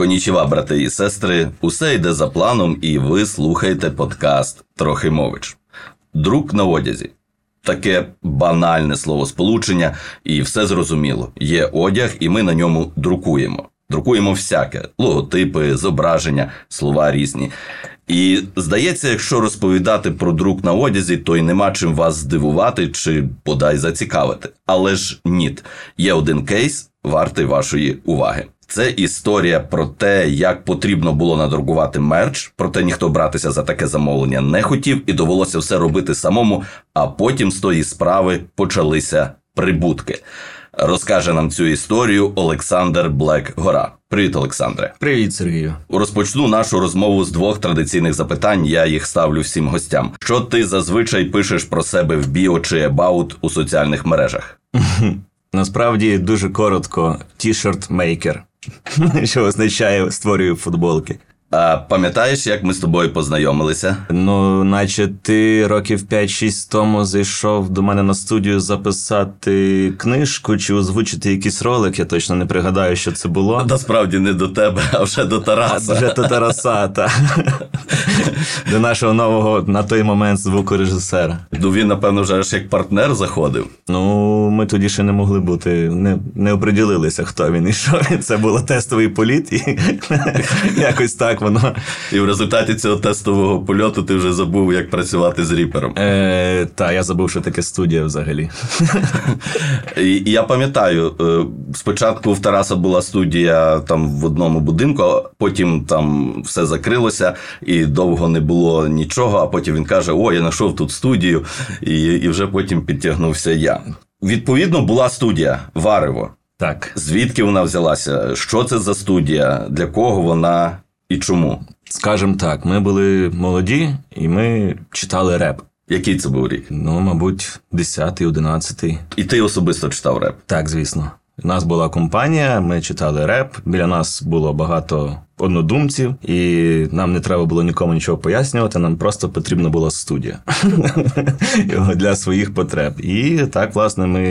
Конічева, брати і сестри, усе йде за планом, і ви слухаєте подкаст Трохимович. Друк на одязі. Таке банальне словосполучення, і все зрозуміло. Є одяг, і ми на ньому друкуємо. Друкуємо всяке: логотипи, зображення, слова різні. І здається, якщо розповідати про друк на одязі, то й нема чим вас здивувати чи бодай зацікавити. Але ж ні, є один кейс, вартий вашої уваги. Це історія про те, як потрібно було надрукувати мерч, проте ніхто братися за таке замовлення не хотів, і довелося все робити самому. А потім з тої справи почалися прибутки. Розкаже нам цю історію Олександр Блек Гора. Привіт, Олександре. Привіт, Сергію. Розпочну нашу розмову з двох традиційних запитань. Я їх ставлю всім гостям. Що ти зазвичай пишеш про себе в біо чи about у соціальних мережах? Насправді дуже коротко: T-shirt maker, що означає створюю футболки. А пам'ятаєш, як ми з тобою познайомилися? Ну, наче ти років 5-6 тому зайшов до мене на студію записати книжку чи озвучити якийсь ролик. Я точно не пригадаю, що це було. Насправді не до тебе, а вже до Тараса. Вже до Тараса, та. до нашого нового на той момент звукорежисера. Ну він, напевно, вже аж як партнер заходив. Ну, ми тоді ще не могли бути, не не оприділилися, хто він і що він. Це було тестовий політ, і якось так воно. І в результаті цього тестового польоту ти вже забув, як працювати з ріпером. Е, Та, я забув, що таке студія взагалі. І, і я пам'ятаю, е, спочатку в Тараса була студія там в одному будинку, потім там все закрилося і довго не було нічого. А потім він каже: О, я знайшов тут студію, і, і вже потім підтягнувся я. Відповідно, була студія Варево. Так. Звідки вона взялася? Що це за студія? Для кого вона і чому? Скажем так, ми були молоді і ми читали реп. Який це був рік? Ну, мабуть, 10-й, 11-й. І ти особисто читав реп? Так, звісно. У нас була компанія, ми читали реп. Біля нас було багато однодумців, і нам не треба було нікому нічого пояснювати. Нам просто потрібна була студія для своїх потреб. І так, власне, ми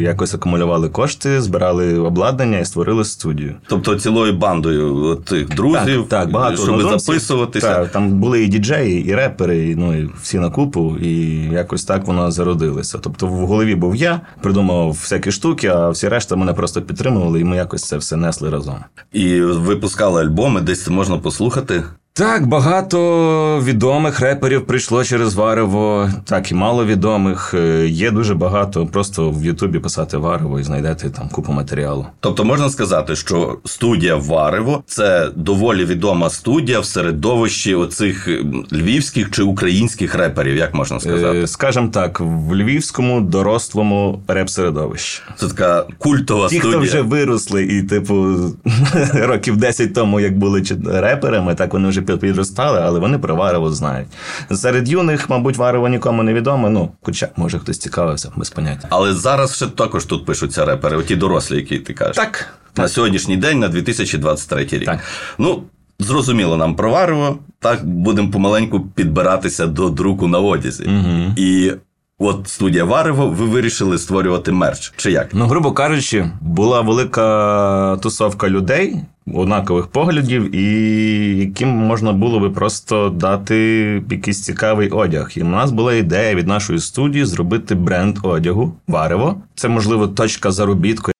якось акумулювали кошти, збирали обладнання і створили студію. Тобто цілою бандою тих друзів, так, так багато щоб записуватися. Так, Там були і діджеї, і репери, і, ну і всі на купу, і якось так воно зародилося. Тобто в голові був я, придумав всякі штуки, а всі решта мене просто підтримували, і ми якось це все несли разом. І випускали альбоми, десь це можна послухати. Так, багато відомих реперів прийшло через Варево, так і мало відомих. Е, Є дуже багато. Просто в Ютубі писати Варево і знайдете там купу матеріалу. Тобто можна сказати, що студія Варево це доволі відома студія в середовищі оцих львівських чи українських реперів, як можна сказати? Е, Скажем так, в львівському дорослому реп-середовищі. Це така культова Ті, студія. хто вже виросли, і, типу, років 10 тому, як були реперами, так вони вже підростали, але вони про Варево знають. Серед юних, мабуть, Варево нікому не відомо. Ну, хоча, може, хтось цікавився, без поняття. Але зараз ще також тут пишуться репери, оті дорослі, які ти кажеш. Так. На так. сьогоднішній день, на 2023 рік. Так. Ну, зрозуміло нам про Варево, так будемо помаленьку підбиратися до друку на одязі. Угу. І от студія Варево, ви вирішили створювати мерч. Чи як? Ну, грубо кажучи, була велика тусовка людей. Однакових поглядів, і яким можна було би просто дати якийсь цікавий одяг. І в нас була ідея від нашої студії зробити бренд одягу Варево. Це можливо точка заробітку.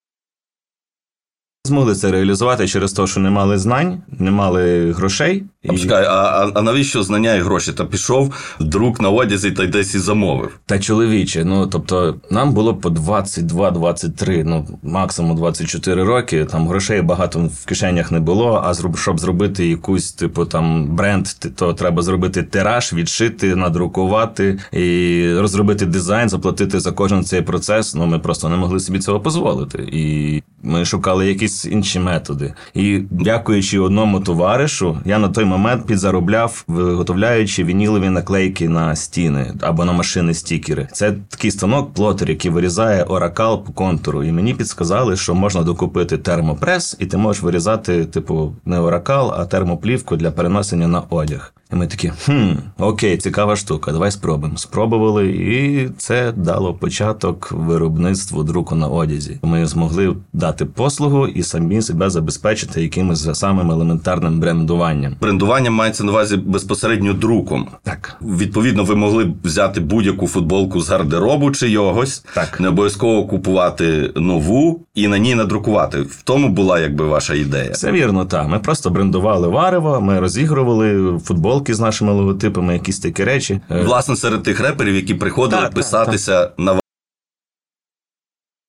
Змогли це реалізувати через те, що не мали знань, не мали грошей. А, почекай, а, а навіщо знання і гроші? Та пішов друк на одязі та й десь і замовив. Та чоловіче, ну тобто, нам було по 22-23, ну максимум 24 роки. Там грошей багато в кишенях не було. А щоб зробити якусь, типу, там бренд, то треба зробити тираж, відшити, надрукувати і розробити дизайн, заплатити за кожен цей процес. Ну ми просто не могли собі цього дозволити. І ми шукали якісь інші методи. І дякуючи одному товаришу, я на той момент підзаробляв, виготовляючи вінілові наклейки на стіни або на машини стікери. Це такий станок плотер, який вирізає оракал по контуру. І мені підсказали, що можна докупити термопрес, і ти можеш вирізати, типу, не оракал, а термоплівку для переносення на одяг. І ми такі, хм, окей, цікава штука, давай спробуємо. Спробували, і це дало початок виробництву друку на одязі. Ми змогли дати послугу і самі себе забезпечити якимось самим елементарним брендуванням. Брендування мається на увазі безпосередньо друком. Так. Відповідно, ви могли б взяти будь-яку футболку з гардеробу чи йогось, Так. не обов'язково купувати нову і на ній надрукувати. В тому була якби ваша ідея. Все вірно, так. Ми просто брендували варево, ми розігрували футболки з нашими логотипами, якісь такі речі. Е, Власне, серед тих реперів, які приходили Так, так, писатися на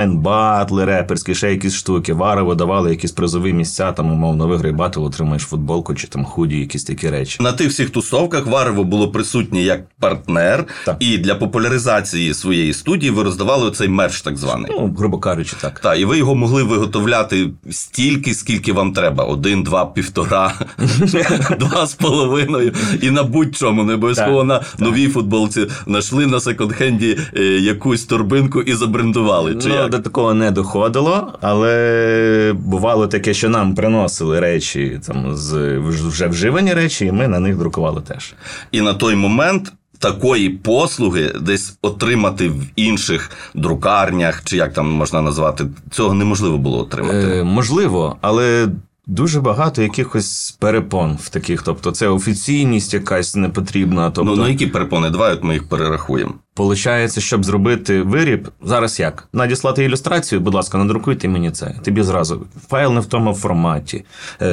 батли, реперські, ще якісь штуки. Варево давали якісь призові місця, там, умовно, виграй батл, отримаєш футболку чи там худі, якісь такі речі. на тих всіх тусовках Варево було присутнє як партнер, Так. і для популяризації своєї студії ви роздавали оцей мерч, так званий. Ну, грубо кажучи, так. Та, і ви його могли виготовляти стільки, скільки вам треба: один, два, півтора, два з половиною. І на будь-чому, не обов'язково на новій футболці. Нашли на секонд-хенді е, якусь торбинку і забрендували. Чи як? до такого не доходило, але бувало таке, що нам приносили речі там з вже вживані речі, і ми на них друкували теж. І на той момент. Такої послуги десь отримати в інших друкарнях, чи як там можна назвати, цього неможливо було отримати. Е, можливо, але. Дуже багато якихось перепон в таких, тобто це офіційність якась не потрібна. Тобто, Ну, ну які перепони? Давай от ми їх перерахуємо. Получається, щоб зробити виріб, зараз як? Надіслати ілюстрацію, будь ласка, надрукуйте мені це. Тобі зразу файл не в тому форматі, е,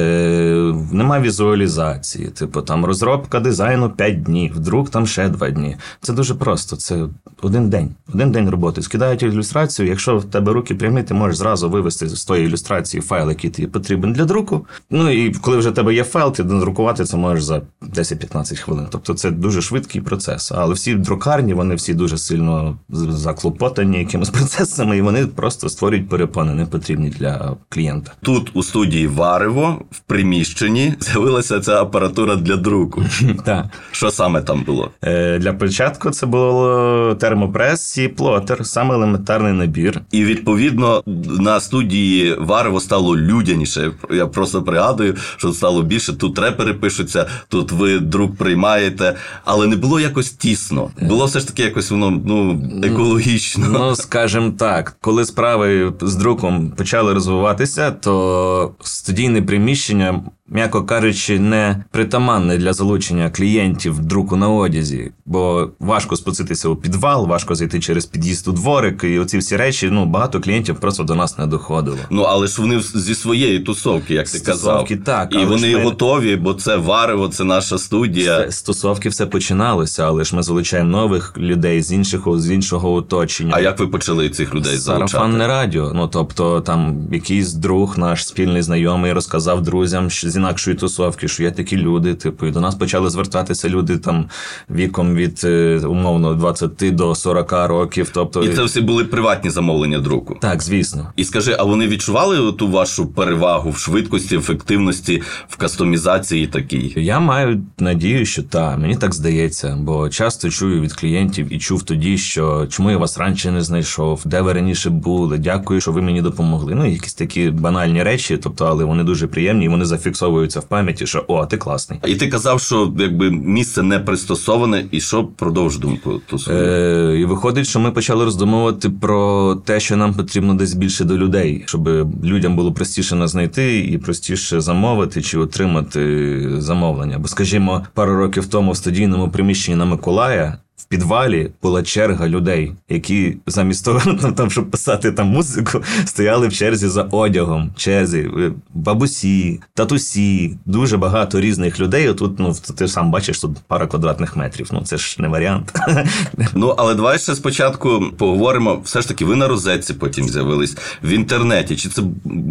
нема візуалізації, типу там розробка дизайну 5 днів, друк там ще 2 дні. Це дуже просто. Це один день. Один день роботи. Скидають ілюстрацію. Якщо в тебе руки прямі, ти можеш зразу вивести з тої ілюстрації файл, який тобі потрібен для друку. Ну і коли вже в тебе є файл, ти надрукувати це можеш за 10-15 хвилин. Тобто це дуже швидкий процес. Але всі друкарні, вони всі дуже сильно заклопотані якимись процесами, і вони просто створюють перепони, не потрібні для клієнта. Тут у студії Варево в приміщенні з'явилася ця апаратура для друку. Так. Що саме там було? Е, Для початку це було термопрес і плотер, саме елементарний набір. І відповідно на студії Варево стало людяніше. Я просто пригадую, що стало більше. Тут репери пишуться, тут ви друк приймаєте, але не було якось тісно. Було все ж таки якось воно ну екологічно. Ну, скажімо так, коли справи з друком почали розвиватися, то студійне приміщення, м'яко кажучи, не притаманне для залучення клієнтів друку на одязі, бо важко спуститися у підвал, важко зайти через під'їзд у дворик, і оці всі речі, ну багато клієнтів просто до нас не доходило. Ну але ж вони зі своєї тусовки, як ти казав. Так, І вони ми- готові, бо це Варево, це наша студія. Стосовки все починалося, але ж ми залучаємо нових людей з іншого з іншого оточення. А як ви почали цих людей залучати? Сарафанне радіо. Ну тобто, там якийсь друг, наш спільний знайомий, розказав друзям що з інакшої тусовки, що є такі люди. Типу, і до нас почали звертатися люди там віком від е, умовно 20 до 40 років. Тобто, І це всі були приватні замовлення друку. так, звісно. І скажи, а вони відчували ту вашу перевагу в швидкості, ефективності, в кастомізації такій? Я маю надію, що так, мені так здається, бо часто чую від клієнтів і чув тоді, що чому я вас раніше не знайшов, де ви раніше були, дякую, що ви мені допомогли. Ну, якісь такі банальні речі, тобто, але вони дуже приємні, і вони зафіксовуються в пам'яті, що о, ти класний. І ти казав, що якби місце не пристосоване, і що продовж думку ту? Е, і виходить, що ми почали роздумувати про те, що нам потрібно десь більше до людей, щоб людям було простіше нас знайти і простіше замовити чи отримати замовлення. Бо, скажімо, пару років тому в студійному приміщенні на Миколая. В підвалі була черга людей, які замість того, там, там, щоб писати там музику, стояли в черзі за одягом, черзі, е, бабусі, татусі, дуже багато різних людей. Отут, ну ти сам бачиш, тут пара квадратних метрів. Ну це ж не варіант. Ну, але давай ще спочатку поговоримо. Все ж таки, ви на розетці потім з'явились в інтернеті. Чи це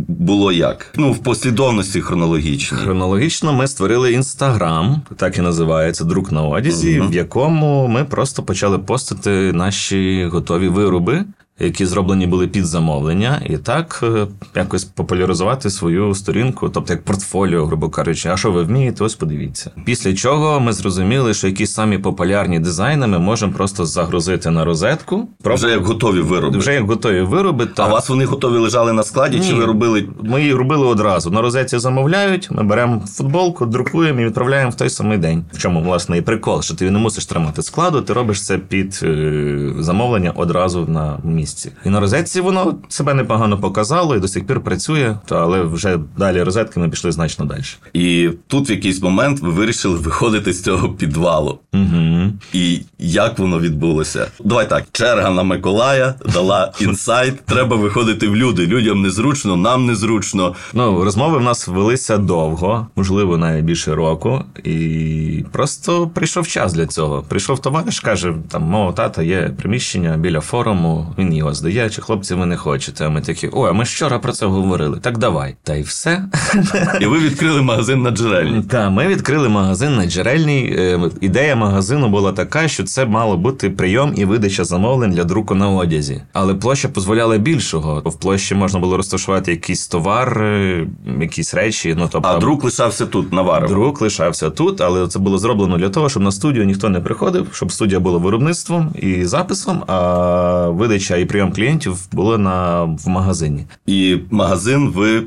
було як? Ну, в послідовності хронологічній. Хронологічно ми створили інстаграм, так і називається друк на одязі, Мгм. в якому ми просто почали постити наші готові вироби. Які зроблені були під замовлення, і так е, якось популяризувати свою сторінку, тобто як портфоліо, грубо кажучи, а що ви вмієте, ось подивіться. Після чого ми зрозуміли, що якісь самі популярні дизайни ми можемо просто загрузити на розетку, Вже як готові вироби. вже як готові вироби. А у вас вони готові лежали на складі, чи ви робили Ми її робили одразу. На розетці замовляють, ми беремо футболку, друкуємо і відправляємо в той самий день. В чому власне і прикол, що ти не мусиш тримати складу, ти робиш це під е, замовлення одразу на місці. І на розетці воно себе непогано показало і до сих пір працює. Але вже далі розетки ми пішли значно далі. І тут в якийсь момент ви вирішили виходити з цього підвалу. Угу. І як воно відбулося? Давай так, черга на Миколая дала інсайт. Треба виходити в люди. Людям незручно, нам незручно. Ну, розмови в нас велися довго, можливо, навіть більше року. І просто прийшов час для цього. Прийшов товариш, каже: там мого тата є приміщення біля форуму, він його здає, чи хлопці ви не хочете. А ми такі, ой, а ми ж вчора про це говорили. Так давай. Та й все. І ви відкрили магазин на джерельні. Та ми відкрили магазин на джерельній. Е, Ідея магазину була така, що це мало бути прийом і видача замовлень для друку на одязі. Але площа дозволяла більшого. В площі можна було розташувати якийсь товар, е, якісь речі. Ну тобто А друг лишався тут, на Варево. Друк лишався тут, але це було зроблено для того, щоб на студію ніхто не приходив, щоб студія була виробництвом і записом, а видача і прийом клієнтів були на в магазині. І магазин ви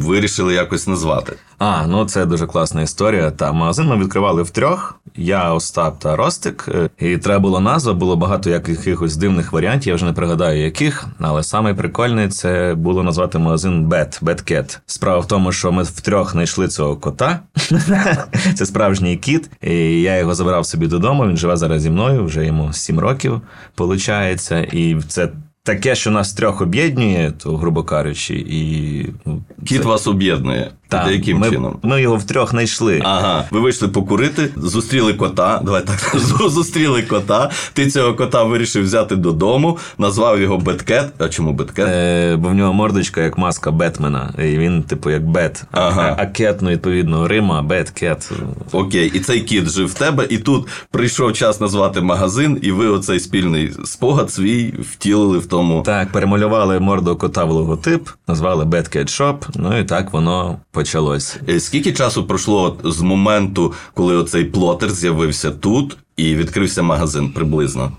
вирішили якось назвати. А, ну це дуже класна історія. Та магазин ми відкривали втрьох. Я, Остап та Ростик. Е, І треба було назва, було багато якихось дивних варіантів, я вже не пригадаю яких. Але саме прикольне це було назвати магазин Бет, Беткет. Справа в тому, що ми втрьох знайшли цього кота. це справжній кіт. І я його забрав собі додому. Він живе зараз зі мною, вже йому 7 років, виходить. І це. Таке, що нас трьох об'єднує, то грубо кажучи, і ну, Кіт вас об'єднує. Та, Та яким ми, чином? Ми його втрьох знайшли. Ага, ви вийшли покурити, зустріли кота. Давай так зустріли кота. Ти цього кота вирішив взяти додому, назвав його Беткет. А чому Беткет? Е, бо в нього мордочка як маска Бетмена. І він, типу, як Бет. Ага. А, а кет, ну, відповідно, Рима, Бет, кет. Окей, і цей кіт жив в тебе, і тут прийшов час назвати магазин, і ви оцей спільний спогад свій втілили в тому. Так, перемалювали морду кота в логотип, назвали Cat Shop, ну і так воно почалось. Е, Скільки часу пройшло з моменту, коли оцей плотер з'явився тут і відкрився магазин приблизно?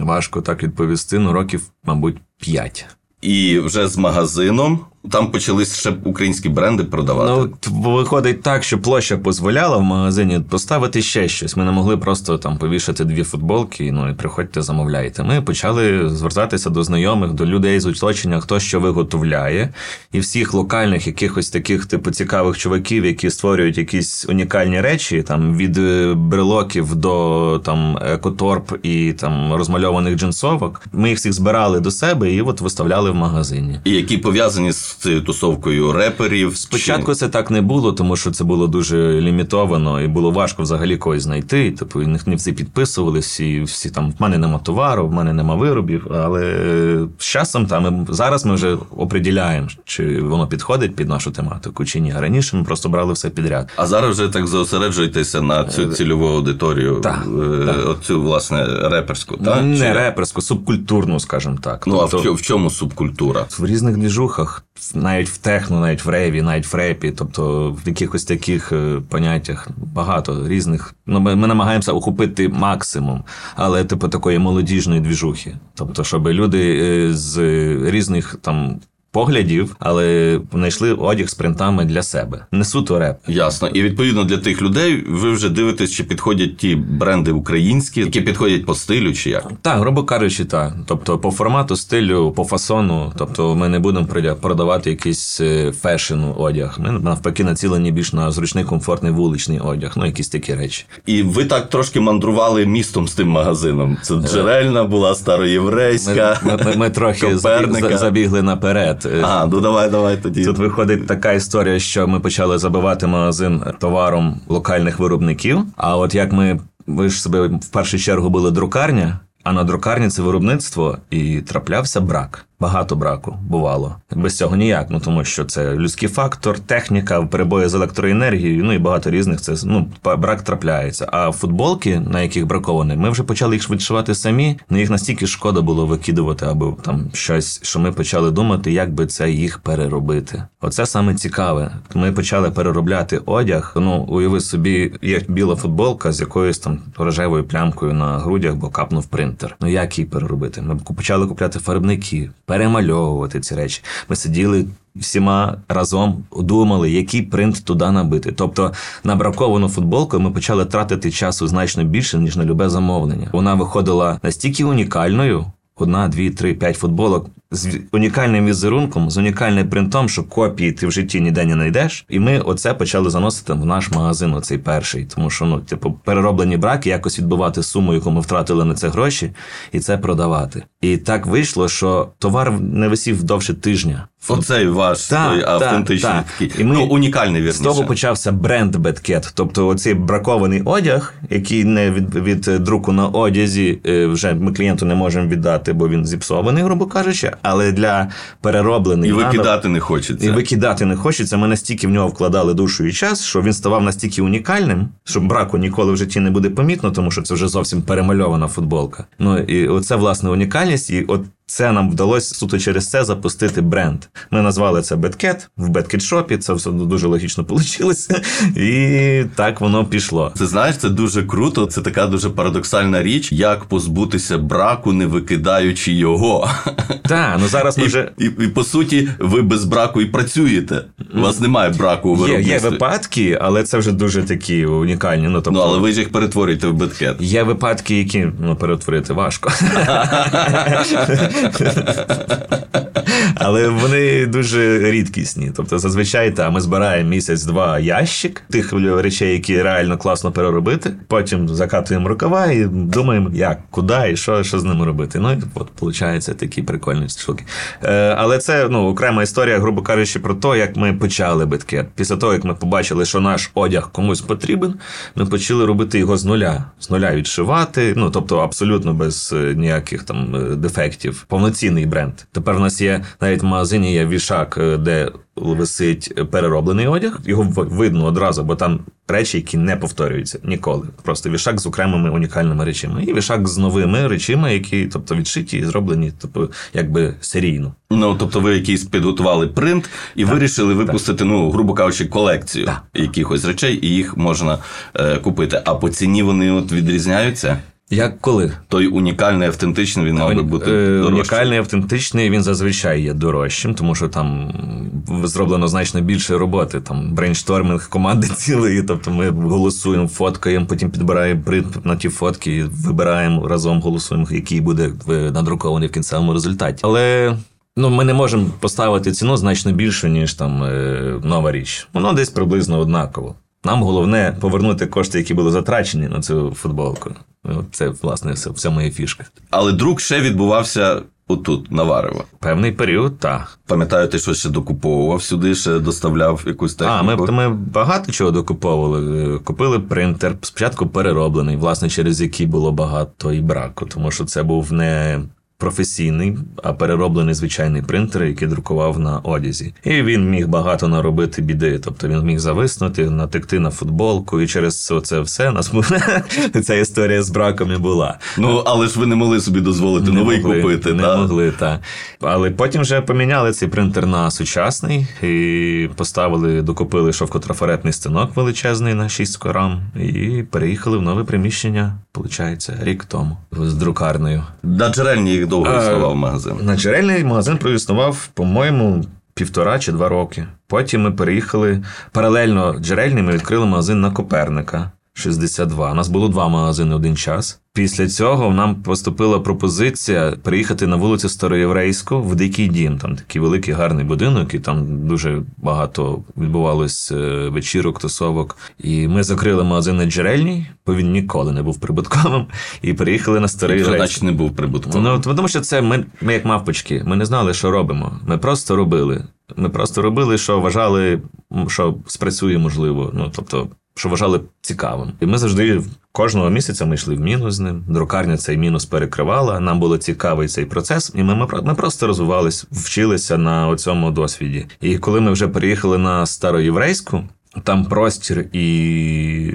Важко так відповісти, ну років, мабуть, п'ять. І вже з магазином там почались ще українські бренди продавати. Ну, виходить так, що площа дозволяла в магазині поставити ще щось. Ми не могли просто там повішати дві футболки, ну і приходьте, замовляйте. Ми почали звертатися до знайомих, до людей з оточення, хто що виготовляє, і всіх локальних якихось таких типу цікавих чуваків, які створюють якісь унікальні речі, там від е, брелоків до там екоторп і там розмальованих джинсовок. Ми їх всіх збирали до себе і от виставляли в магазині. І які пов'язані з цією тусовкою реперів. Спочатку це так не було, тому що це було дуже лімітовано і було важко взагалі когось знайти. Типу, не всі підписувались, і всі там в мене нема товару, в мене нема виробів. Але е, з часом там зараз ми вже оприділяємо, чи воно підходить під нашу тематику, чи ні. Раніше ми просто брали все підряд. А зараз вже так зосереджуєтеся на цю цільову аудиторію, Е, Так, е, так. оцю, власне, реперську, так? Чи Не як? реперську, субкультурну, скажімо так. Ну, а Тобто- чо- в чому субкультура? в різних двіжухах, навіть в техно, навіть в реві, навіть в репі, тобто в якихось таких е, поняттях багато різних. Ну, ми, ми намагаємося охопити максимум, але типу такої молодіжної двіжухи. Тобто, щоб люди е, з різних там. Поглядів, але знайшли одяг з принтами для себе. Не суто реп. Ясно. І відповідно для тих людей ви вже дивитесь, чи підходять ті бренди українські, які підходять по стилю, чи як? Так, грубо кажучи, так. Тобто, по формату, стилю, по фасону. Тобто, ми не будемо продавати якийсь е, фешн одяг. Ми навпаки націлені більш на зручний, комфортний вуличний одяг, ну якісь такі речі. І ви так трошки мандрували містом з тим магазином. Це джерельна була, староєврейська. ми, ми, ми трохи забіг, забігли наперед. Е, А, ну давай, давай тоді. Тут виходить така історія, що ми почали забивати магазин товаром локальних виробників. А от як ми, ви ж себе в першу чергу були друкарня, а на друкарні це виробництво, і траплявся брак. Багато браку бувало. Без цього ніяк. Ну тому що це людський фактор, техніка, перебої з електроенергією, ну і багато різних. Це ну брак трапляється. А футболки, на яких браковані, ми вже почали їх відшивати самі. Ну їх настільки шкода було викидувати, або там щось, що ми почали думати, як би це їх переробити. Оце саме цікаве. Ми почали переробляти одяг. Ну уяви собі, є біла футболка з якоюсь там рожевою плямкою на грудях, бо капнув принтер. Ну як її переробити? Ми почали купляти фарбники, перемальовувати ці речі. Ми сиділи. Всіма разом думали, який принт туди набити. Тобто на браковану футболку ми почали тратити часу значно більше, ніж на любе замовлення. Вона виходила настільки унікальною, одна, дві, три, п'ять футболок з унікальним візерунком, з унікальним принтом, що копії ти в житті ніде не знайдеш. І ми оце почали заносити в наш магазин, оцей перший. Тому що ну, типу, перероблені браки, якось відбувати суму, яку ми втратили на це гроші, і це продавати. І так вийшло, що товар не висів довше тижня. Оцей ваш Так, той так, автентичний так. такий. І ми- ну, унікальний З того почався бренд Беткет, тобто оцей бракований одяг, який не від, від друку на одязі е, вже ми клієнту не можемо віддати, бо він зіпсований, грубо кажучи, але для перероблений І викидати не хочеться. і викидати не хочеться. Ми настільки в нього вкладали душу і час, що він ставав настільки унікальним, що браку ніколи в житті не буде помітно, тому що це вже зовсім перемальована футболка. Ну і оце власне унікальність, і от. Це нам вдалося суто через це запустити бренд. Ми назвали це Беткет в Беткетшопі. Це все дуже логічно вийшло. І так воно пішло. Це знаєш, це дуже круто. Це така дуже парадоксальна річ, як позбутися браку, не викидаючи його. Так, ну зараз ми І, вже і, і по суті, ви без браку і працюєте. У вас немає браку у є, є випадки, але це вже дуже такі унікальні. Ну тобто Ну, але ви ж їх перетворюєте в беткет. Є випадки, які ну, перетворити важко. Але вони дуже рідкісні. Тобто, зазвичай та, ми збираємо місяць-два ящик тих речей, які реально класно переробити. Потім закатуємо рукава і думаємо, як, куди і що, що з ними робити. Ну і от виходить такі прикольні штуки. Е, але це ну, окрема історія, грубо кажучи, про те, як ми почали битки. Після того, як ми побачили, що наш одяг комусь потрібен, ми почали робити його з нуля. З нуля відшивати. Ну тобто абсолютно без е, ніяких там е, дефектів. Повноцінний бренд. Тепер в нас є навіть в магазині є вішак, е, де висить перероблений одяг. Його видно одразу, бо там речі, які не повторюються ніколи. Просто вішак з окремими унікальними речами. І вішак з новими речами, які, тобто, відшиті і зроблені, тобто, якби серійно. Ну, тобто ви якийсь підготували принт і вирішили випустити, ну, грубо кажучи, колекцію Так. якихось речей, і їх можна е, купити. А по ціні вони от відрізняються. Як коли? Той унікальний, автентичний, він мав би бути Е, дорожчим. унікальний, автентичний, він зазвичай є дорожчим, тому що там зроблено значно більше роботи. Там брейншторминг команди цілої. Тобто ми голосуємо, фоткаємо, потім підбираємо принт на ті фотки, і вибираємо разом, голосуємо, який буде е, надрукований в кінцевому результаті. Але. Ну, ми не можемо поставити ціну значно більшу, ніж там е, нова річ. Воно десь приблизно однаково. Нам головне повернути кошти, які були затрачені на цю футболку. От Це, власне, все, вся моя фішка. Але друк ще відбувався отут, на Варево. Певний період, так. Пам'ятаю, ти щось ще докуповував сюди, ще доставляв якусь техніку. А, ми, ми багато чого докуповували. Купили принтер, спочатку перероблений, власне, через який було багато і браку, тому що це був не. Професійний, а перероблений звичайний принтер, який друкував на одязі. І він міг багато наробити біди. Тобто він міг зависнути, натекти на футболку, і через це все нас ця історія з браком і була. Ну, але ж ви не могли собі дозволити Не новий могли, купити, не так? могли, так. Але потім вже поміняли цей принтер на сучасний і поставили, докупили шовкотрафаретний станок величезний на 6 корам і переїхали в нове приміщення, виходить, рік тому з друкарнею. На джерельні їх довго існував магазин. Значить, джерельний магазин проіснував, по-моєму, півтора чи два роки. Потім ми переїхали паралельно джерельний, ми відкрили магазин на Коперника. 62. У нас було два магазини один час. Після цього нам поступила пропозиція переїхати на вулицю Староєврейську в Дикий Дім. Там такий великий гарний будинок, і там дуже багато відбувалось е, вечірок, тусовок. І ми закрили магазин на джерельній, бо він ніколи не був прибутковим. І переїхали на Старий Що не був прибутковим? Ну, тому що це ми, ми як мавпочки, ми не знали, що робимо. Ми просто робили. Ми просто робили, що вважали, що спрацює можливо. Ну, тобто, що вважали цікавим. І ми завжди Кожного місяця ми йшли в мінус з ним. Друкарня цей мінус перекривала. Нам було цікавий цей процес, і ми, ми, ми просто розвивались, вчилися на цьому досвіді. І коли ми вже переїхали на староєврейську, там простір і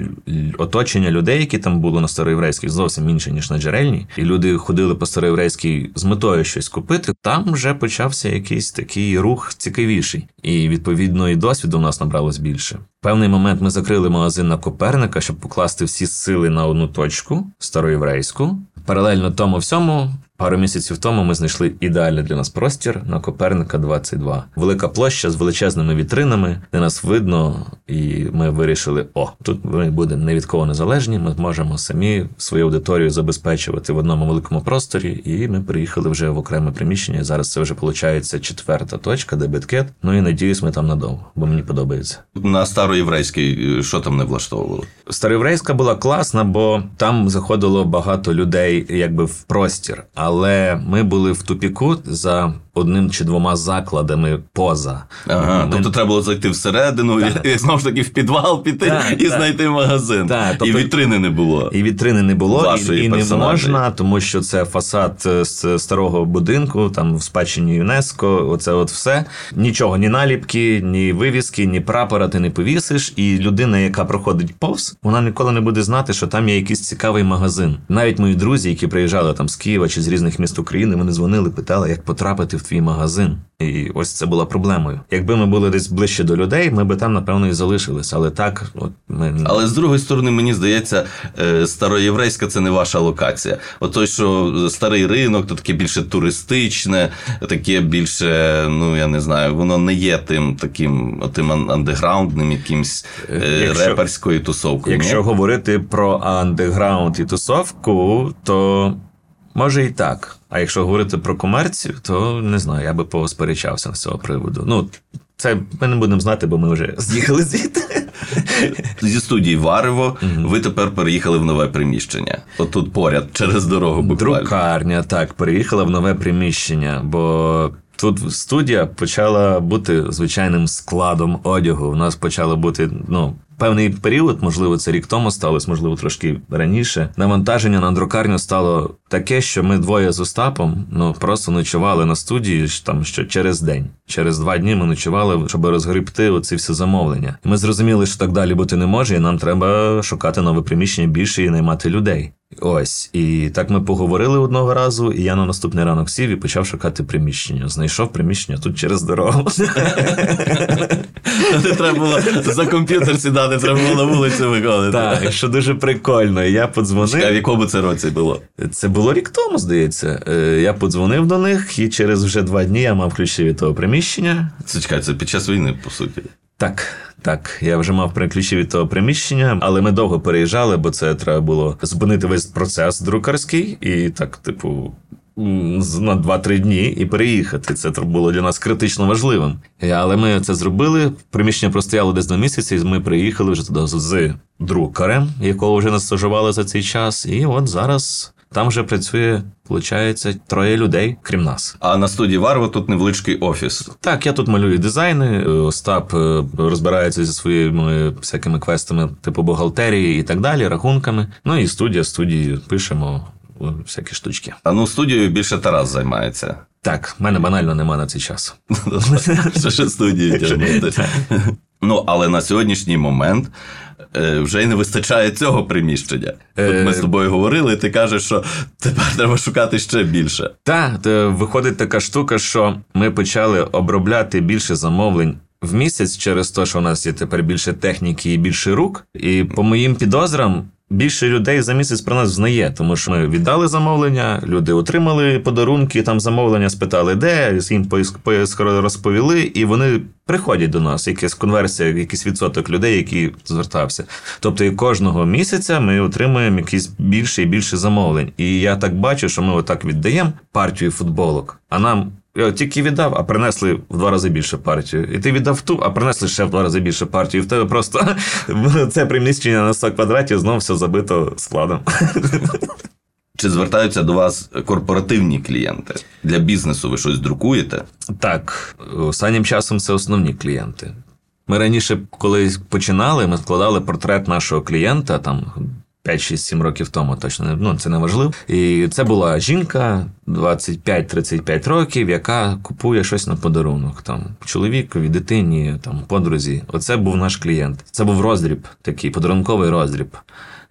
оточення людей, які там були на староєврейській, зовсім інше, ніж на джерельній. І люди ходили по староєврейській з метою щось купити. Там вже почався якийсь такий рух цікавіший. І відповідно і досвіду у нас набралось більше. В певний момент ми закрили магазин на Коперника, щоб покласти всі сили на одну точку староєврейську. Паралельно тому всьому, пару місяців тому ми знайшли ідеальний для нас простір на Коперника 22. Велика площа з величезними вітринами, де нас видно, і ми вирішили: о, тут ми будемо не від кого незалежні. Ми зможемо самі свою аудиторію забезпечувати в одному великому просторі. І ми приїхали вже в окреме приміщення. Зараз це вже виходить четверта точка, де биткет. Ну і надіюсь, ми там надовго, бо мені подобається. На староєврейській, е, що там не влаштовувало? Староєврейська була класна, бо там заходило багато людей, якби в простір. Але ми були в тупіку за одним чи двома закладами поза. Ага, Ми- тобто треба було зайти всередину Так. і, і знову ж таки в підвал піти Так, і так. знайти магазин. Так, і тобто- вітрини не було. І вітрини не було, Вашої і, і не можна, тому що це фасад е, з старого будинку, там в спадщині ЮНЕСКО. Оце от все. Нічого, ні наліпки, ні вивіски, ні прапора ти не повісиш. І людина, яка проходить повз, вона ніколи не буде знати, що там є якийсь цікавий магазин. Навіть мої друзі, які приїжджали там з Києва чи з різних міст України, вони дзвонили, питали, як потрапити в твій магазин. І ось це була проблемою. Якби ми були десь ближче до людей, ми би там напевно і залишились. Але так, от ми Але з другої сторони, мені здається, е, староєврейська це не ваша локація. От той, що старий ринок, то таке більше туристичне, таке більше, ну я не знаю, воно не є тим таким тим андеграундним, якимсь е, Якщо- реперською тусовкою. Якщо ні? говорити про андеграунд і тусовку, то може і так. А якщо говорити про комерцію, то не знаю, я би посперечався з цього приводу. Ну, це ми не будемо знати, бо ми вже з'їхали звідти. Зі студії Варево ви тепер переїхали в нове приміщення. От тут поряд, через дорогу буквально. Друкарня, так, переїхала в нове приміщення, бо. Тут студія почала бути звичайним складом одягу. У нас почало бути ну певний період, можливо, це рік тому сталося, можливо, трошки раніше. Навантаження на друкарню стало таке, що ми двоє з Остапом ну просто ночували на студії там що через день. Через два дні ми ночували, щоб розгребти оці всі замовлення. І ми зрозуміли, що так далі бути не може, і нам треба шукати нове приміщення більше і наймати людей. Ось, і так ми поговорили одного разу, і я на наступний ранок сів і почав шукати приміщення. Знайшов приміщення тут через дорогу. Не треба було за комп'ютер сідати, треба було на вулицю виходити. Так, що дуже прикольно. Я А в якому це році було? Це було рік тому, здається. Е, Я подзвонив до них, і через вже два дні я мав ключі від того приміщення. Це чекай, це під час війни, по суті. Так, так, я вже мав ключі від того приміщення, але ми довго переїжджали, бо це треба було зупинити весь процес друкарський і так, типу. На 2-3 дні і переїхати. Це було для нас критично важливим. Але ми це зробили. Приміщення простояло десь два місяці, і ми приїхали вже туди з- друкарем, якого вже нас стажували за цей час. І от зараз там вже працює, виходить, троє людей, крім нас. А на студії Варво тут невеличкий офіс. Так, я тут малюю дизайни. е, Остап е, розбирається зі своїми всякими квестами, типу бухгалтерії і так далі, рахунками. Ну і студія, студії пишемо е, всякі штучки. А ну студією більше Тарас займається. Так, в мене банально нема на цей час. Що ще студії тягнути. Ну, але на сьогоднішній момент вже й не вистачає цього приміщення. Тут ми з тобою говорили, і ти кажеш, що тепер треба шукати ще більше. Так, виходить така штука, що ми почали обробляти більше замовлень. В місяць через те, що у нас є тепер більше техніки і більше рук. І по моїм підозрам, більше людей за місяць про нас знає, тому що ми віддали замовлення, люди отримали подарунки, там замовлення спитали, де їм розповіли, і вони приходять до нас. Якась конверсія, якийсь відсоток людей, які звертався. Тобто, і кожного місяця ми отримуємо якісь більше і більше замовлень. І я так бачу, що ми отак віддаємо партію футболок, а нам. Я тільки віддав, а принесли в два рази більше партію. І ти віддав ту, а принесли ще в два рази більше партію. І в тебе просто це приміщення на 100 квадратів знов все забито складом. Чи звертаються до вас корпоративні клієнти? Для бізнесу ви щось друкуєте? Так, останнім часом це основні клієнти. Ми раніше, коли починали, ми складали портрет нашого клієнта, там 5-6-7 років тому, точно не- ну, це не важливо. І це була жінка 25-35 років, яка купує щось на подарунок. Там чоловікові, дитині, там подрузі. Оце був наш клієнт. Це був роздріб, такий подарунковий роздріб.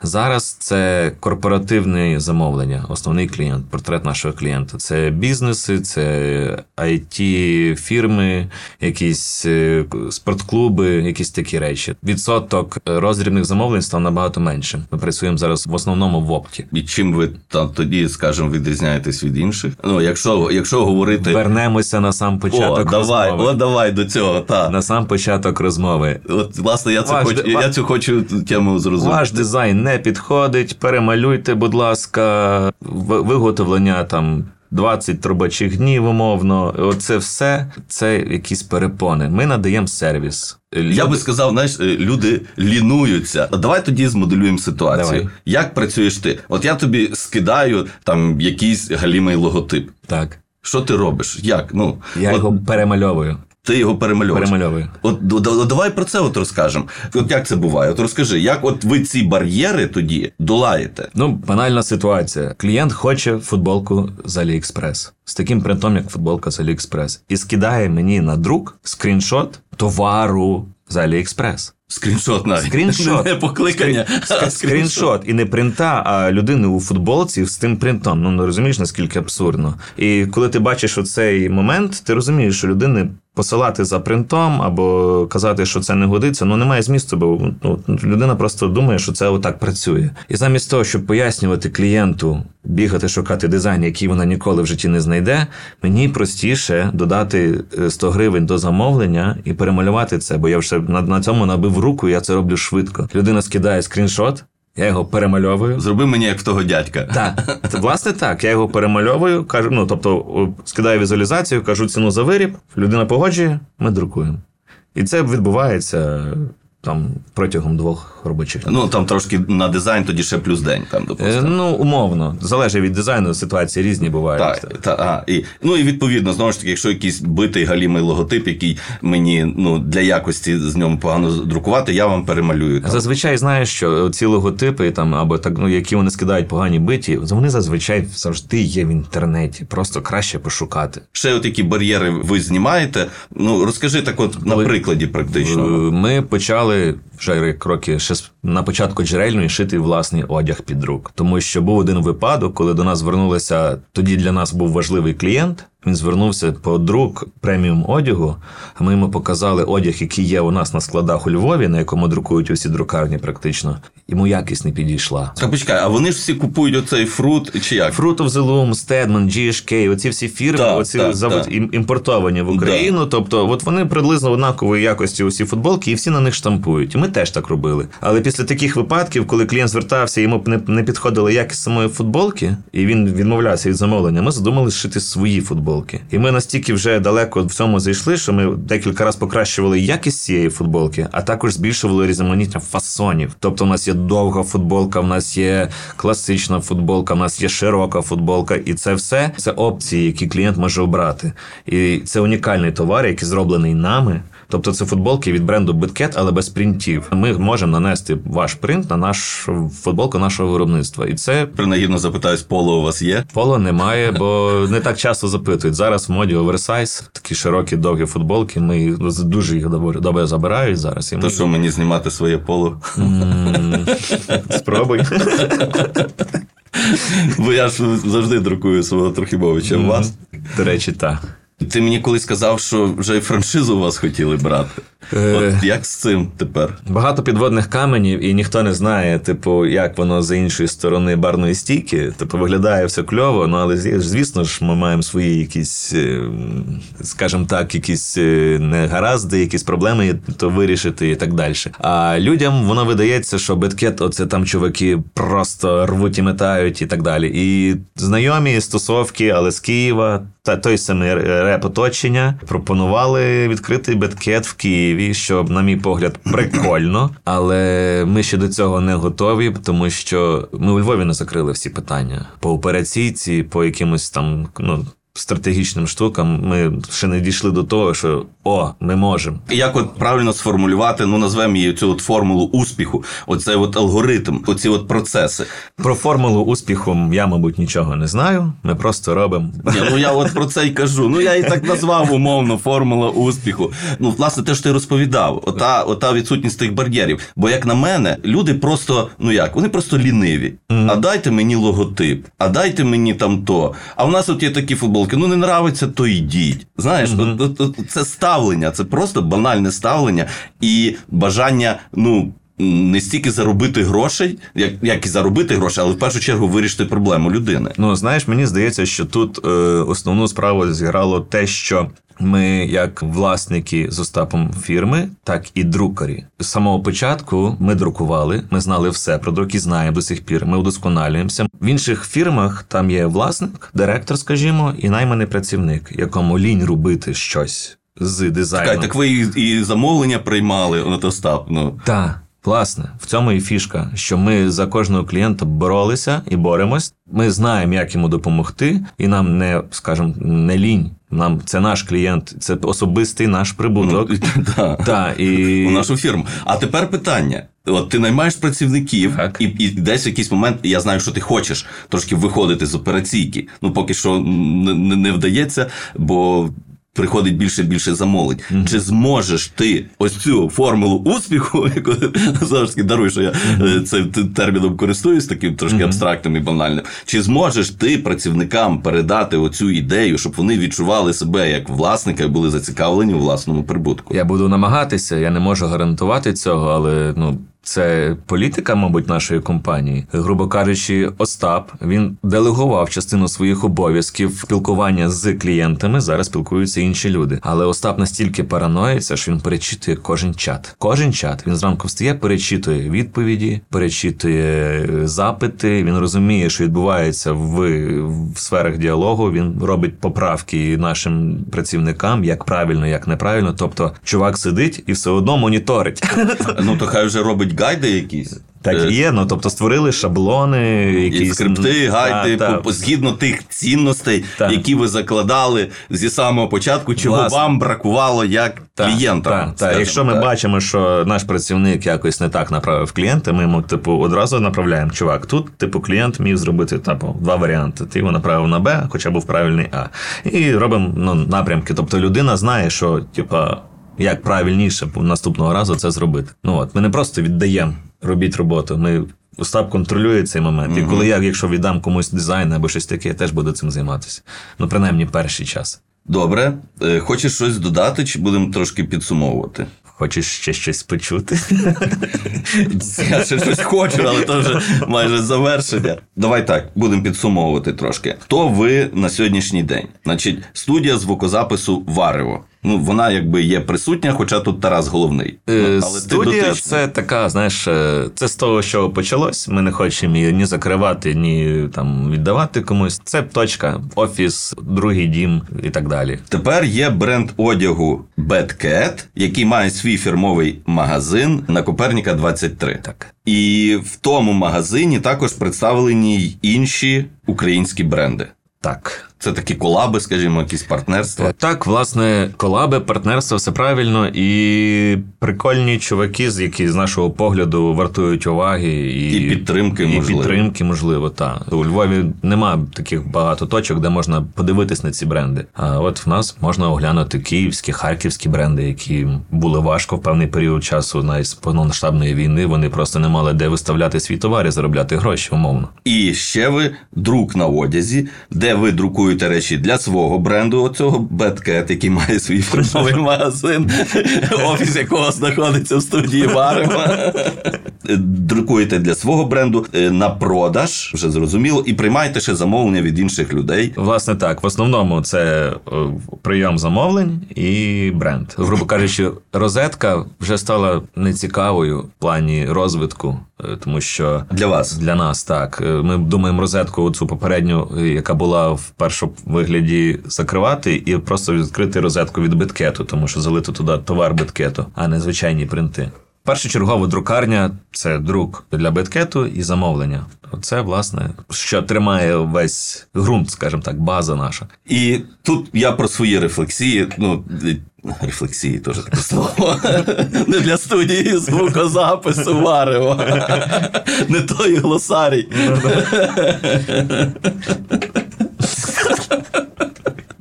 Зараз це корпоративне замовлення, основний клієнт, портрет нашого клієнта. Це бізнеси, це it фірми, якісь е, спортклуби, якісь такі речі. Відсоток роздрібних замовлень став набагато меншим. Ми працюємо зараз в основному в опті. І чим ви там тоді, скажімо, відрізняєтесь від інших? Ну, якщо, якщо говорити. Вернемося на сам О, початок давай, розмови. о, давай до цього. Та. На сам початок розмови. От, власне, я, це Ваш хочу, де- я цю хочу тему зрозуміти. Ваш дизайн не підходить, перемалюйте, будь ласка, виготовлення там. 20 робочих днів, умовно, оце все це якісь перепони. Ми надаємо сервіс. Я би сказав, знаєш, е, люди лінуються. Давай тоді змоделюємо ситуацію. Давай. Як працюєш ти? От я тобі скидаю там якийсь галімий логотип. так. Що ти робиш? Як? Ну, Я от його перемальовую. Ти його перемальовуєш. Перемальовую. От давай про це от розкажемо. От як це буває? От розкажи, як от ви ці бар'єри тоді долаєте? Ну, банальна ситуація. Клієнт хоче футболку з AliExpress з таким принтом, як футболка з AliExpress, і скидає мені на друк скріншот товару з AliExpress. Скріншот навіть. Скріншот. Не покликання. а Скріншот і не принта, а людини у футболці з тим принтом. Ну не розумієш, наскільки абсурдно. І коли ти бачиш оцей момент, ти розумієш, що людини посилати за принтом або казати, що це не годиться, ну немає змісту, бо ну, людина просто думає, що це отак працює. І замість того, щоб пояснювати клієнту, бігати шукати дизайн, який вона ніколи в житті не знайде, мені простіше додати е, 100 гривень до замовлення і перемалювати це, бо я вже на, на цьому набив руку, я це роблю швидко. Людина скидає скріншот, я його перемальовую. Зроби мені як в того дядька. Так, власне так. Я його перемальовую, кажу, ну тобто скидаю візуалізацію, кажу ціну за виріб, людина погоджує, ми друкуємо. І це відбувається там протягом двох робочих днів. Ну там трошки на дизайн, тоді ще плюс день. Там, Е, допустимо. Ну, умовно, залежить від дизайну, ситуації різні бувають. Так, та, а, і, ну і відповідно, знову ж таки, якщо якийсь битий галімий логотип, який мені ну, для якості з ньому погано друкувати, я вам перемалюю. Там. Зазвичай знаєш, що ці логотипи, там або так, ну які вони скидають погані биті, вони зазвичай завжди є в інтернеті. Просто краще пошукати. Ще от які бар'єри ви знімаєте. Ну розкажи так, от на прикладі практично. Е, Ми почали вже як роки ще на початку джерельної шити власний одяг під рук. Тому що був один випадок, коли до нас звернулися. Тоді для нас був важливий клієнт. Він звернувся по друк преміум одягу. А ми йому показали одяг, який є у нас на складах у Львові, на якому друкують усі друкарні, практично. Йому якість не підійшла. Так почекай, а вони ж всі купують оцей фрут чи як? Fruit of the Loom, Stedman, GSK, оці всі фірми, Так, оці так, завод так. імпортовані в Україну. Тобто, от вони приблизно однакової якості усі футболки, і всі на них штампують. І ми теж так робили. Але після таких випадків, коли клієнт звертався, йому не підходила якість самої футболки, і він відмовлявся від замовлення, ми задумали шити свої футболки. І ми настільки вже далеко в цьому зайшли, що ми декілька разів покращували якість цієї футболки, а також збільшували різноманіття фасонів. Тобто, у нас є довга футболка, в нас є класична футболка, в нас є широка футболка, і це все це опції, які клієнт може обрати. І це унікальний товар, який зроблений нами. Тобто це футболки від бренду Bitcat, але без принтів. Ми можемо нанести ваш принт на нашу футболку нашого виробництва. І це Принагідно запитаюсь, поло у вас є? Поло немає, бо не так часто запитують. Зараз в моді оверсайз, такі широкі довгі футболки. Ми дуже їх добре, забирають зараз. І ми То що мені знімати своє поло? Спробуй. Бо я ж завжди друкую свого Трохімовича У вас? До речі, так. Ти мені колись сказав, що вже й франшизу у вас хотіли брати. Е. От як з цим тепер? Багато підводних каменів, і ніхто не знає, типу, як воно з іншої сторони барної стійки. Типу, виглядає все кльово, ну але звісно ж, ми маємо свої якісь, е, скажімо так, якісь е, негаразди, якісь проблеми то вирішити і так далі. А людям воно видається, що беткет, оце там чуваки просто рвуть і метають і так далі. І знайомі стосовки, але з Києва. Та той самий реп оточення пропонували відкрити беткет в Києві, що, на мій погляд, прикольно. Але ми ще до цього не готові, тому що ми у Львові не закрили всі питання по операційці, по якимось там ну. Стратегічним штукам ми ще не дійшли до того, що о, ми можемо. Як от правильно сформулювати, ну назвемо її цю от формулу успіху, оцей от алгоритм, оці от процеси. Про формулу успіху я, мабуть, нічого не знаю. Ми просто робимо. Ні, ну я от про це й кажу. Ну я і так назвав умовно формула успіху. Ну, власне, те, що ти розповідав, ота, ота відсутність тих бар'єрів. Бо як на мене, люди просто, ну як, вони просто ліниві. А дайте мені логотип, а дайте мені там то. А в нас от є такі футболки. Ну не нравиться, то йдіть. Знаєш, от, це ставлення, це просто банальне ставлення і бажання, ну. Не стільки заробити грошей, як, як і заробити гроші, але в першу чергу вирішити проблему людини. Ну, знаєш, мені здається, що тут е, основну справу зіграло те, що ми, як власники з Остапом фірми, так і друкарі. З самого початку ми друкували, ми знали все про друки, знаємо до сих пір. Ми удосконалюємося. В інших фірмах там є власник, директор, скажімо, і найманий працівник, якому лінь робити щось з дизайном. Так, так ви і, і замовлення приймали, от Остап. Ну. Так, власне, в цьому і фішка, що ми за кожного клієнта боролися і боремось. Ми знаємо, як йому допомогти, і нам не, скажімо, не лінь. Нам це наш клієнт, це особистий наш прибуток. Ну. Та, і... У нашу фірму. А тепер питання: от ти наймаєш працівників, і, і десь в якийсь момент я знаю, що ти хочеш трошки виходити з операційки. Ну поки що не вдається, бо. Приходить більше і більше замовлень. Чи зможеш ти ось цю формулу успіху, яку завжди даруй, що я е, цим терміном користуюсь, таким трошки абстрактним і банальним. Чи зможеш ти працівникам передати оцю ідею, щоб вони відчували себе як власника і були зацікавлені у власному прибутку? Я буду намагатися, я не можу гарантувати цього, але ну. Це політика, мабуть, нашої компанії. Грубо кажучи, Остап він делегував частину своїх обов'язків спілкування з клієнтами. Зараз спілкуються інші люди. Але Остап настільки параноїться, що він перечитує кожен чат. Кожен чат він зранку встає, перечитує відповіді, перечитує е, запити. Він розуміє, що відбувається в, в сферах діалогу. Він робить поправки нашим працівникам, як правильно, як неправильно. Тобто, чувак сидить і все одно моніторить. Ну то хай вже робить гайди якісь. Так Е, і є, ну тобто створили шаблони, І якісь скрипти, гайди, Та, та. згідно тих цінностей, Так. які ви закладали зі самого початку, чого Власне. вам бракувало як Та, клієнтам. та, та. Якщо ми так. бачимо, що наш працівник якось не так направив клієнта, ми йому типу одразу направляємо. Чувак, тут типу клієнт міг зробити типу, два варіанти. Ти його направив на Б, хоча був правильний А. І робимо ну, напрямки. Тобто людина знає, що типа. Як правильніше наступного разу це зробити. Ну от ми не просто віддаємо робіть роботу. Ми Остап контролює цей момент. І коли я, якщо віддам комусь дизайн або щось таке, я теж буду цим займатися. Ну, принаймні, перший час. Добре. Е, Хочеш щось додати, чи будемо трошки підсумовувати? Хочеш ще щось почути? Я ще щось хочу, але то вже майже завершення. Давай так, будемо підсумовувати трошки. Хто ви на сьогоднішній день? Значить, студія звукозапису Варево. Ну, вона якби є присутня, хоча тут Тарас головний. Е, але Студія дотичний. це така, знаєш, е, це з того, що почалось. Ми не хочемо її ні закривати, ні там віддавати комусь. Це точка, офіс, другий дім і так далі. Тепер є бренд одягу Bad Cat, який має свій фірмовий магазин на Коперніка 23. Так. І в тому магазині також представлені й інші українські бренди. Так. Це такі колаби, скажімо, якісь партнерства. Е, Так, власне, колаби, партнерство, все правильно, і прикольні чуваки, з які з нашого погляду вартують уваги і, І підтримки, і можливо. підтримки, можливо, так. У Львові нема таких багато точок, де можна подивитись на ці бренди. А от в нас можна оглянути київські, харківські бренди, які були важко в певний період часу з повномасштабної війни. Вони просто не мали де виставляти свій товар і заробляти гроші, умовно. І ще ви друк на одязі, де ви друкуєте речі для свого бренду, оцього Cat, який має свій фірмовий магазин, офіс якого знаходиться в студії Варева. Друкуєте для свого бренду е, на продаж, вже зрозуміло, і приймаєте ще замовлення від інших людей. Власне так, в основному це е, прийом замовлень і бренд. Грубо кажучи, розетка вже стала нецікавою в плані розвитку, тому що Для вас. для нас так. Е, Ми думаємо розетку цю попередню, е, яка була в першому вигляді закривати, і просто відкрити розетку від биткету, тому що залити туди товар биткету, а не звичайні принти. Першочергова друкарня це друк для беткету і замовлення. Це, власне, що тримає весь ґрунт, скажімо так, база наша. І тут я про свої рефлексії. Ну, рефлексії теж таке слово. Не для студії звукозапису варево. Не той глосарій.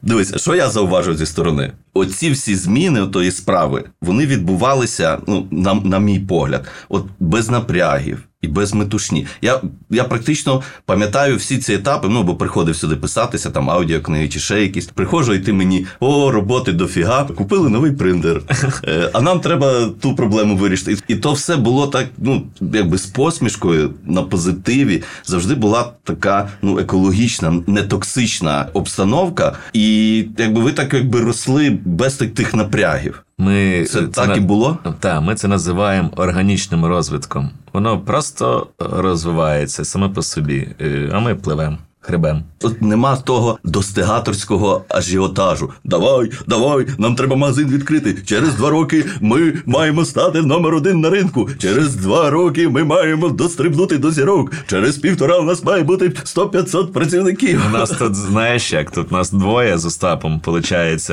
Дивись, що я зауважив зі сторони? Оці всі зміни тої справи вони відбувалися, ну, на, на мій погляд, от без напрягів і без метушні. Я, я практично пам'ятаю всі ці етапи, ну бо приходив сюди писатися, там аудіокниги чи ще якісь. Приходжу, і ти мені о, роботи дофіга, купили новий принтер. Е, А нам треба ту проблему вирішити. І, то все було так, ну якби з посмішкою на позитиві. Завжди була така ну екологічна, нетоксична обстановка. І якби ви так якби росли без тих, тих напрягів. Ми Це так і було? Так, ми це називаємо органічним розвитком. Воно просто розвивається саме по собі, е, а ми пливемо, хребем. От нема того достигаторського ажіотажу. Давай, давай, нам треба магазин відкрити. Через два роки ми маємо стати номер один на ринку. Через два роки ми маємо дострибнути до зірок. Через півтора у нас має бути 100-500 працівників. У нас тут, знаєш як, тут нас двоє з Остапом, виходить,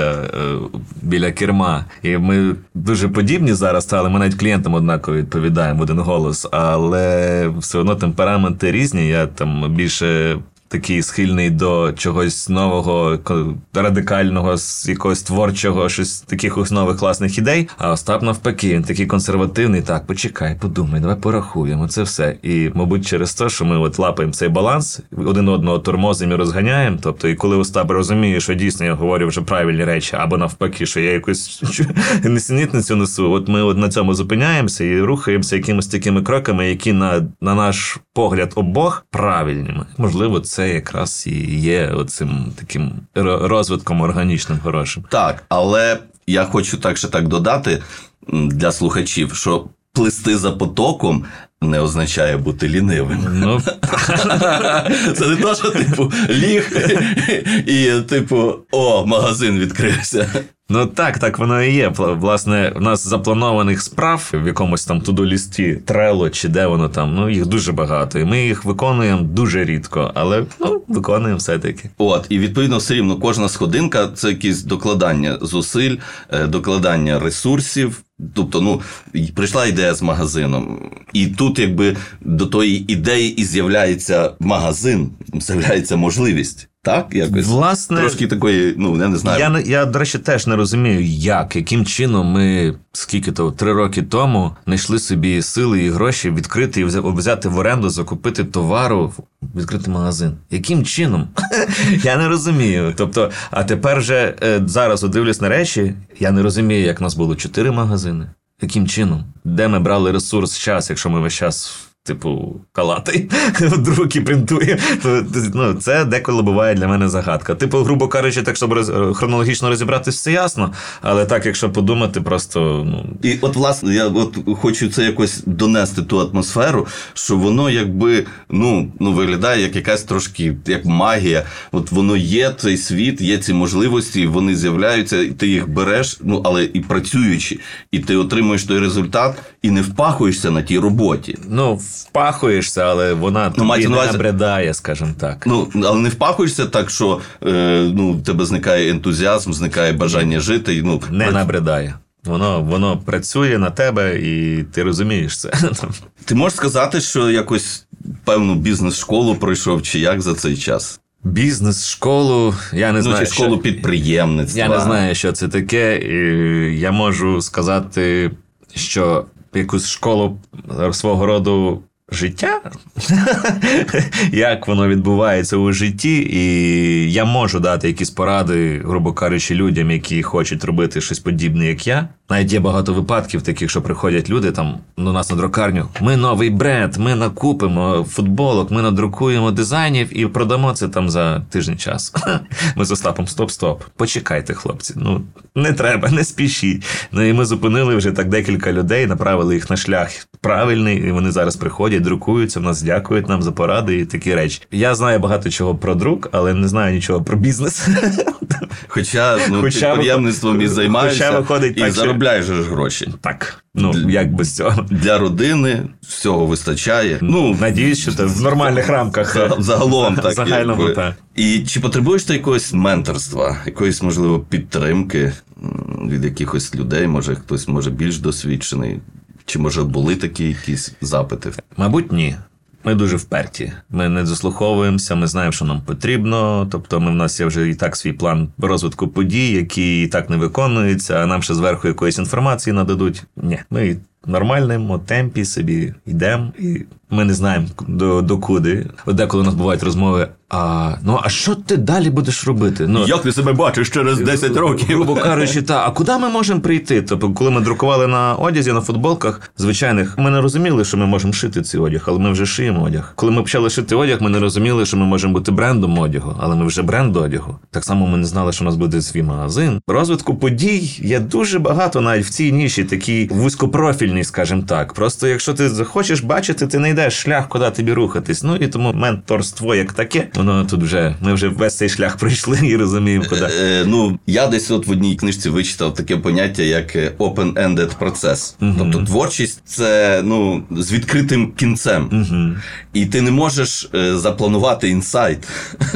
біля керма. І ми дуже подібні зараз стали. Ми навіть клієнтам однаково відповідаємо в один голос, але все одно темпераменти різні. Я там більше. Такий схильний до чогось нового, радикального, якогось творчого, щось таких нових класних ідей. А Остап навпаки, він такий консервативний. Так, почекай, подумай, давай порахуємо це все. І, мабуть, через те, що ми от лапаємо цей баланс, один одного тормозимо і розганяємо. Тобто, і коли Остап розуміє, що дійсно я говорю вже правильні речі, або навпаки, що я якусь несенітницю несу, от ми от на цьому зупиняємося і рухаємося якимись такими кроками, які на, на наш погляд обох правильними. Можливо, це якраз і є оцим таким ро- розвитком органічним хорошим. Так, але я хочу так ще так додати для слухачів, що плисти за потоком означає бути лінивим. Ну, Це не то, що типу ліг і, типу, о, магазин відкрився. Ну так, так воно і є. Власне, у нас запланованих справ в якомусь там туду-лісті, трело чи де воно там. Ну їх дуже багато. І ми їх виконуємо дуже рідко, але ну виконуємо все-таки. От, і відповідно все рівно кожна сходинка це якесь докладання зусиль, е, докладання ресурсів. Тобто, ну, прийшла ідея з магазином, і тут, якби до тої ідеї і з'являється магазин, з'являється можливість. Так, якось Власне, трошки такої, ну я не знаю. Я, не- я, до речі, теж не розумію, як, яким чином ми скільки то три роки тому знайшли собі сили і гроші відкрити і взяти в оренду, закупити товару, відкрити магазин. Яким чином? я не розумію. Тобто, а тепер вже е, зараз дивлюсь на речі, я не розумію, як в нас було чотири магазини. Яким чином? Де ми брали ресурс час, якщо ми весь час. Типу, калатай, друк і принтує. Ну, це деколи буває для мене загадка. Типу, грубо кажучи, так, щоб роз, хронологічно розібратися, все ясно. Але так, якщо подумати, просто ну, І от, власне, я от хочу це якось донести ту атмосферу, що воно якби ну, ну виглядає як якась трошки як магія. От воно є, цей світ, є ці можливості, вони з'являються, і ти їх береш, ну але і працюючи, і ти отримуєш той результат і не впахуєшся на тій роботі. ну, впахуєшся, але вона тобі не набридає, скажімо так. Ну, але не впахуєшся так, що е, ну, тебе зникає ентузіазм, зникає бажання жити. і, Ну, Не набридає. Воно, воно працює на тебе, і ти розумієш це. Ти можеш сказати, що якось певну бізнес-школу пройшов, чи як за цей час? Бізнес, школу, я не Ну, знаю. чи школу що... підприємництва. Я не знаю, що це таке. І я можу сказати, що якусь школу свого роду життя, як воно відбувається у житті, і я можу дати якісь поради, грубо кажучи, людям, які хочуть робити щось подібне, як я. Навіть є багато випадків таких, що приходять люди там до нас на друкарню. Ми новий бренд, ми накупимо футболок, ми надрукуємо дизайнів і продамо це там за тиждень часу. Ми з Остапом стоп-стоп. Почекайте, хлопці. Ну не треба, не спішіть. Ну і ми зупинили вже так декілька людей, направили їх на шлях правильний, і вони зараз приходять, друкуються, в нас дякують нам за поради і такі речі. Я знаю багато чого про друк, але не знаю нічого про бізнес. Хоча, ну, Хоча підприємництвом і займаєшся, хоча виходить і так, заробляєш ж гроші. Так. Ну, як без цього. Для родини всього вистачає. Ну, Надіюсь, що це в нормальних рамках. за- загалом так. Загальному, так. І чи потребуєш ти якогось менторства, якоїсь, можливо, підтримки від якихось людей, може хтось може більш досвідчений, чи може були такі якісь запити? Мабуть, ні. Ми дуже вперті. Ми не заслуховуємося, ми знаємо, що нам потрібно. Тобто, ми в нас є вже і так свій план розвитку подій, які і так не виконуються, а нам ще зверху якоїсь інформації нададуть. Ні, ми нормальному темпі собі йдемо, і ми не знаємо до, до. От деколи у нас бувають розмови. А ну а що ти далі будеш робити? Ну Як ти себе бачиш через 10 років? Грубо кажучи, та а куди ми можемо прийти? Тобто, коли ми друкували на одязі, на футболках звичайних, ми не розуміли, що ми можемо шити цей одяг, але ми вже шиємо одяг. Коли ми почали шити одяг, ми не розуміли, що ми можемо бути брендом одягу, але ми вже бренд одягу. Так само ми не знали, що у нас буде свій магазин. Розвитку подій є дуже багато навіть в цій ніші, такий вузькопрофільний, скажімо так. Просто якщо ти захочеш бачити, ти не йдеш шлях, куди тобі рухатись. Ну і тому менторство як таке, воно тут вже ми вже весь цей шлях пройшли і розуміємо, куди. Е, ну, я десь от в одній книжці вичитав таке поняття, як е, open-ended процес. Тобто творчість це ну, з відкритим кінцем. І ти не можеш е, запланувати інсайт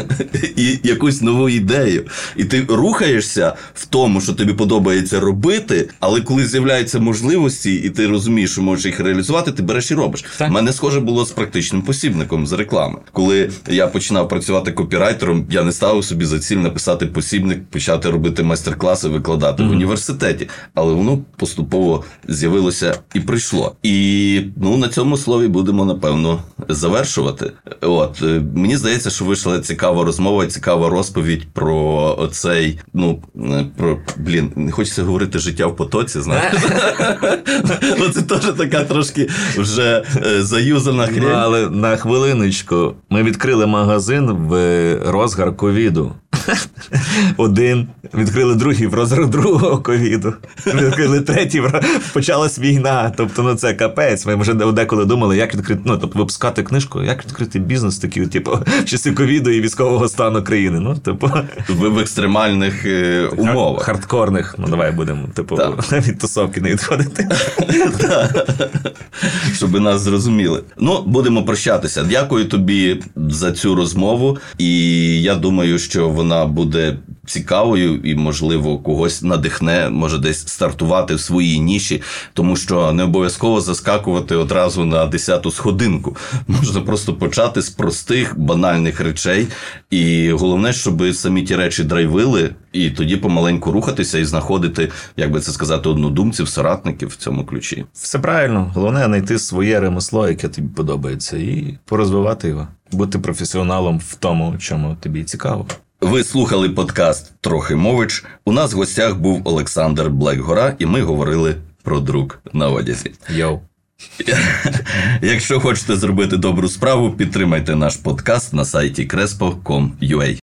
і якусь нову ідею. І ти рухаєшся в тому, що тобі подобається робити, але коли з'являються можливості, і ти розумієш, що можеш їх реалізувати, ти береш і робиш. Так. Мене схоже було з практичним посібником з реклами. Коли я починав працювати копірайтером, я не ставив собі за ціль написати посібник, почати робити майстер-класи, викладати в університеті. Але воно поступово з'явилося і прийшло. І ну на цьому слові будемо напевно завершувати. От е, мені здається, що вийшла цікава розмова, цікава розповідь про оцей. Ну е, про блін, не хочеться говорити життя в потоці. Знаєш, оце теж така трошки вже е, заюзана Ну, хрень. але на хвилиночку ми відкрили магазин в розгар ковіду. Один відкрили другий в розгар другого ковіду. Відкрили третій, почалась війна. Тобто, ну це капець. Ми вже деколи думали, як відкрити, ну тобто випускати книжку, як відкрити бізнес такий, типу, в часи ковіду і військового стану країни. Ну, типу, в, в екстремальних е, умовах. хардкорних. Ну давай будемо, типу, Так. від тусовки не відходити. щоб нас зрозуміли. Ну, будемо прощатися. Дякую тобі за цю розмову. І я думаю, що буде цікавою і, можливо, когось надихне, може десь стартувати в своїй ніші, тому що не обов'язково заскакувати одразу на десяту сходинку. Можна просто почати з простих банальних речей. І головне, щоб самі ті речі драйвили, і тоді помаленьку рухатися і знаходити, як би це сказати, однодумців, соратників в цьому ключі. Все правильно. Головне знайти своє ремесло, яке тобі подобається, і порозвивати його. Бути професіоналом в тому, чому тобі цікаво. Ви слухали подкаст Трохи мович. У нас в гостях був Олександр Блекгора, і ми говорили про друк на одязі. Йоу. Якщо хочете зробити добру справу, підтримайте наш подкаст на сайті crespo.com.ua.